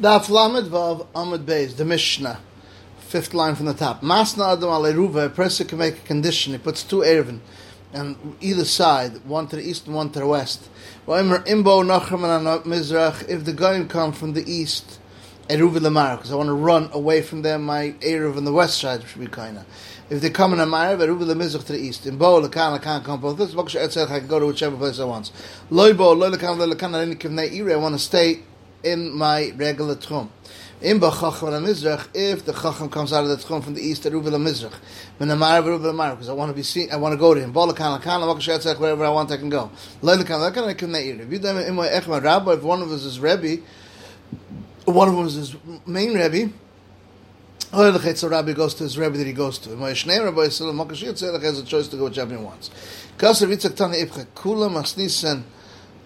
Daf Lamed Vav Amud Beis, the Mishnah, fifth line from the top. Masna Adam Aleruva, a person can make a condition. He puts two Erevin on either side, one to the east and one to the west. If the Goyim come from the east, Eruva Lamar, because I want to run away from them, my Erev on the west side should be of. If they come in a Marav, Eruva Lamizrach to the east. Imbo Lakan, Lakan come both. This Baksha I can go to whichever place I want. Loibo, Loilakan, Loilakan, I want to stay in my regular tchum. In b'chacham mizrach, if the chacham comes out of the tchum from the east, eruv mizrach, when the marav eruv because I want to be seen, I want to go to him. Bolakan lakan lakan wherever I want, I can go. Leilakan lakan I can neir. If you don't in my echma rabbi, if one of us is rebbe, one of them is his main rebbe. So Rabbi goes to his Rebbe that he goes to. Moyeshnei Rabbi Yisrael Makashir Tzedek has a choice to go whichever he wants. Kasav Yitzchak Tana Ipcha Kula Masnisen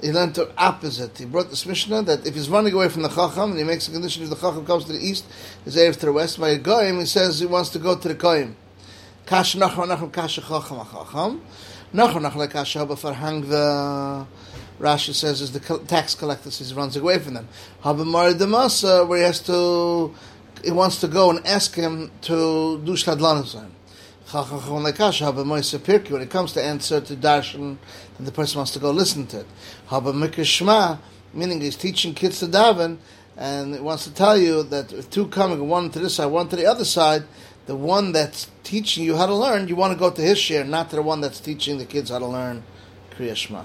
he learned the opposite. He brought this Mishnah that if he's running away from the Chacham and he makes a condition if the Chacham comes to the east, he's Erev to the west. By Goyim, he says he wants to go to the Goyim. Kash Nachman Nachman Kash Chacham Chacham. Nachman Nachman Kash Haba the Rashi says is the tax collector says he runs away from them. Haba Mar Masa where he has to he wants to go and ask him to do Shladlanazim. When it comes to answer to darshan, then the person wants to go listen to it. Haba mikashma, meaning he's teaching kids to daven, and it wants to tell you that two coming, one to this side, one to the other side, the one that's teaching you how to learn, you want to go to his share, not to the one that's teaching the kids how to learn Kriya Shema.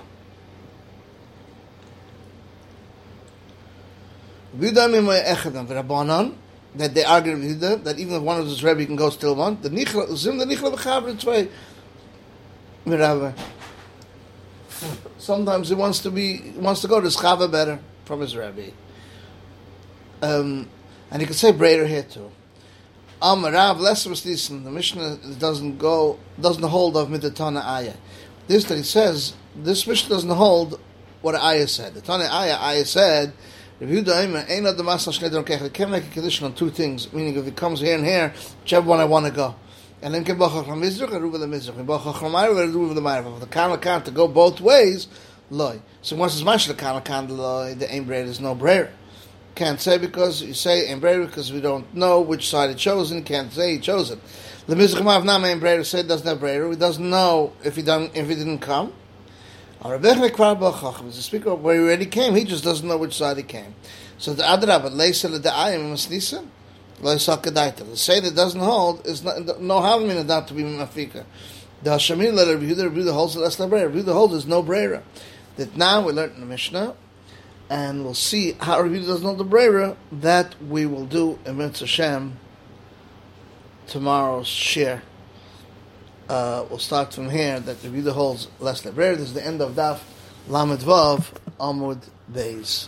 That they argue with Yehuda, that even if one of his Rebbe can go still one, the Nichla, Zim the Nichla B'chaber Tzvei, Mirava. Sometimes he wants to be, wants to go to Schava better from his Rebbe. Um, and he could say Breder here too. Am Rav less the Mishnah doesn't go, doesn't hold of Midatana Ayah. This that he says, this Mishnah doesn't hold what Ayah said. The Tana Ayah, Ayah said, if you ain't not the master I can't make a condition on two things, meaning if it comes here and here, whichever one I want to go. And then Kebachach HaMizrach and Ruva the Mizrach. And Bachach HaMayr and Ruva the Mayr. If the Kan Lakan to go both ways, loy. So once it's Mash the Kan Lakan, loy, the Aim Bread is no brayer. Can't say because you say Aim Breyer because we don't know which side it chosen. Can't say he chose it. The Mizrach Mav Nam Aim Breyer said doesn't have Breyer. He doesn't know if he done if he didn't come. The speaker where he already came, he just doesn't know which side he came. So the Adrab, Leisel Da'ayim Masnisa, Leisakadaita. The say that doesn't hold is not, no harm in that to be Mafika. The Hashamin let Rabbi Yehuda, Rabbi Yehuda holds that's not Brera. Rabbi Yehuda holds is no Brera. That now we learned in the Mishnah, and we'll see how Rabbi doesn't the Brera, that we will do in Mitzvah Hashem tomorrow's share uh, we'll start from here that the Yehuda holds less Lebrer. This is the end of Daf Lamed Vav Amud Beis.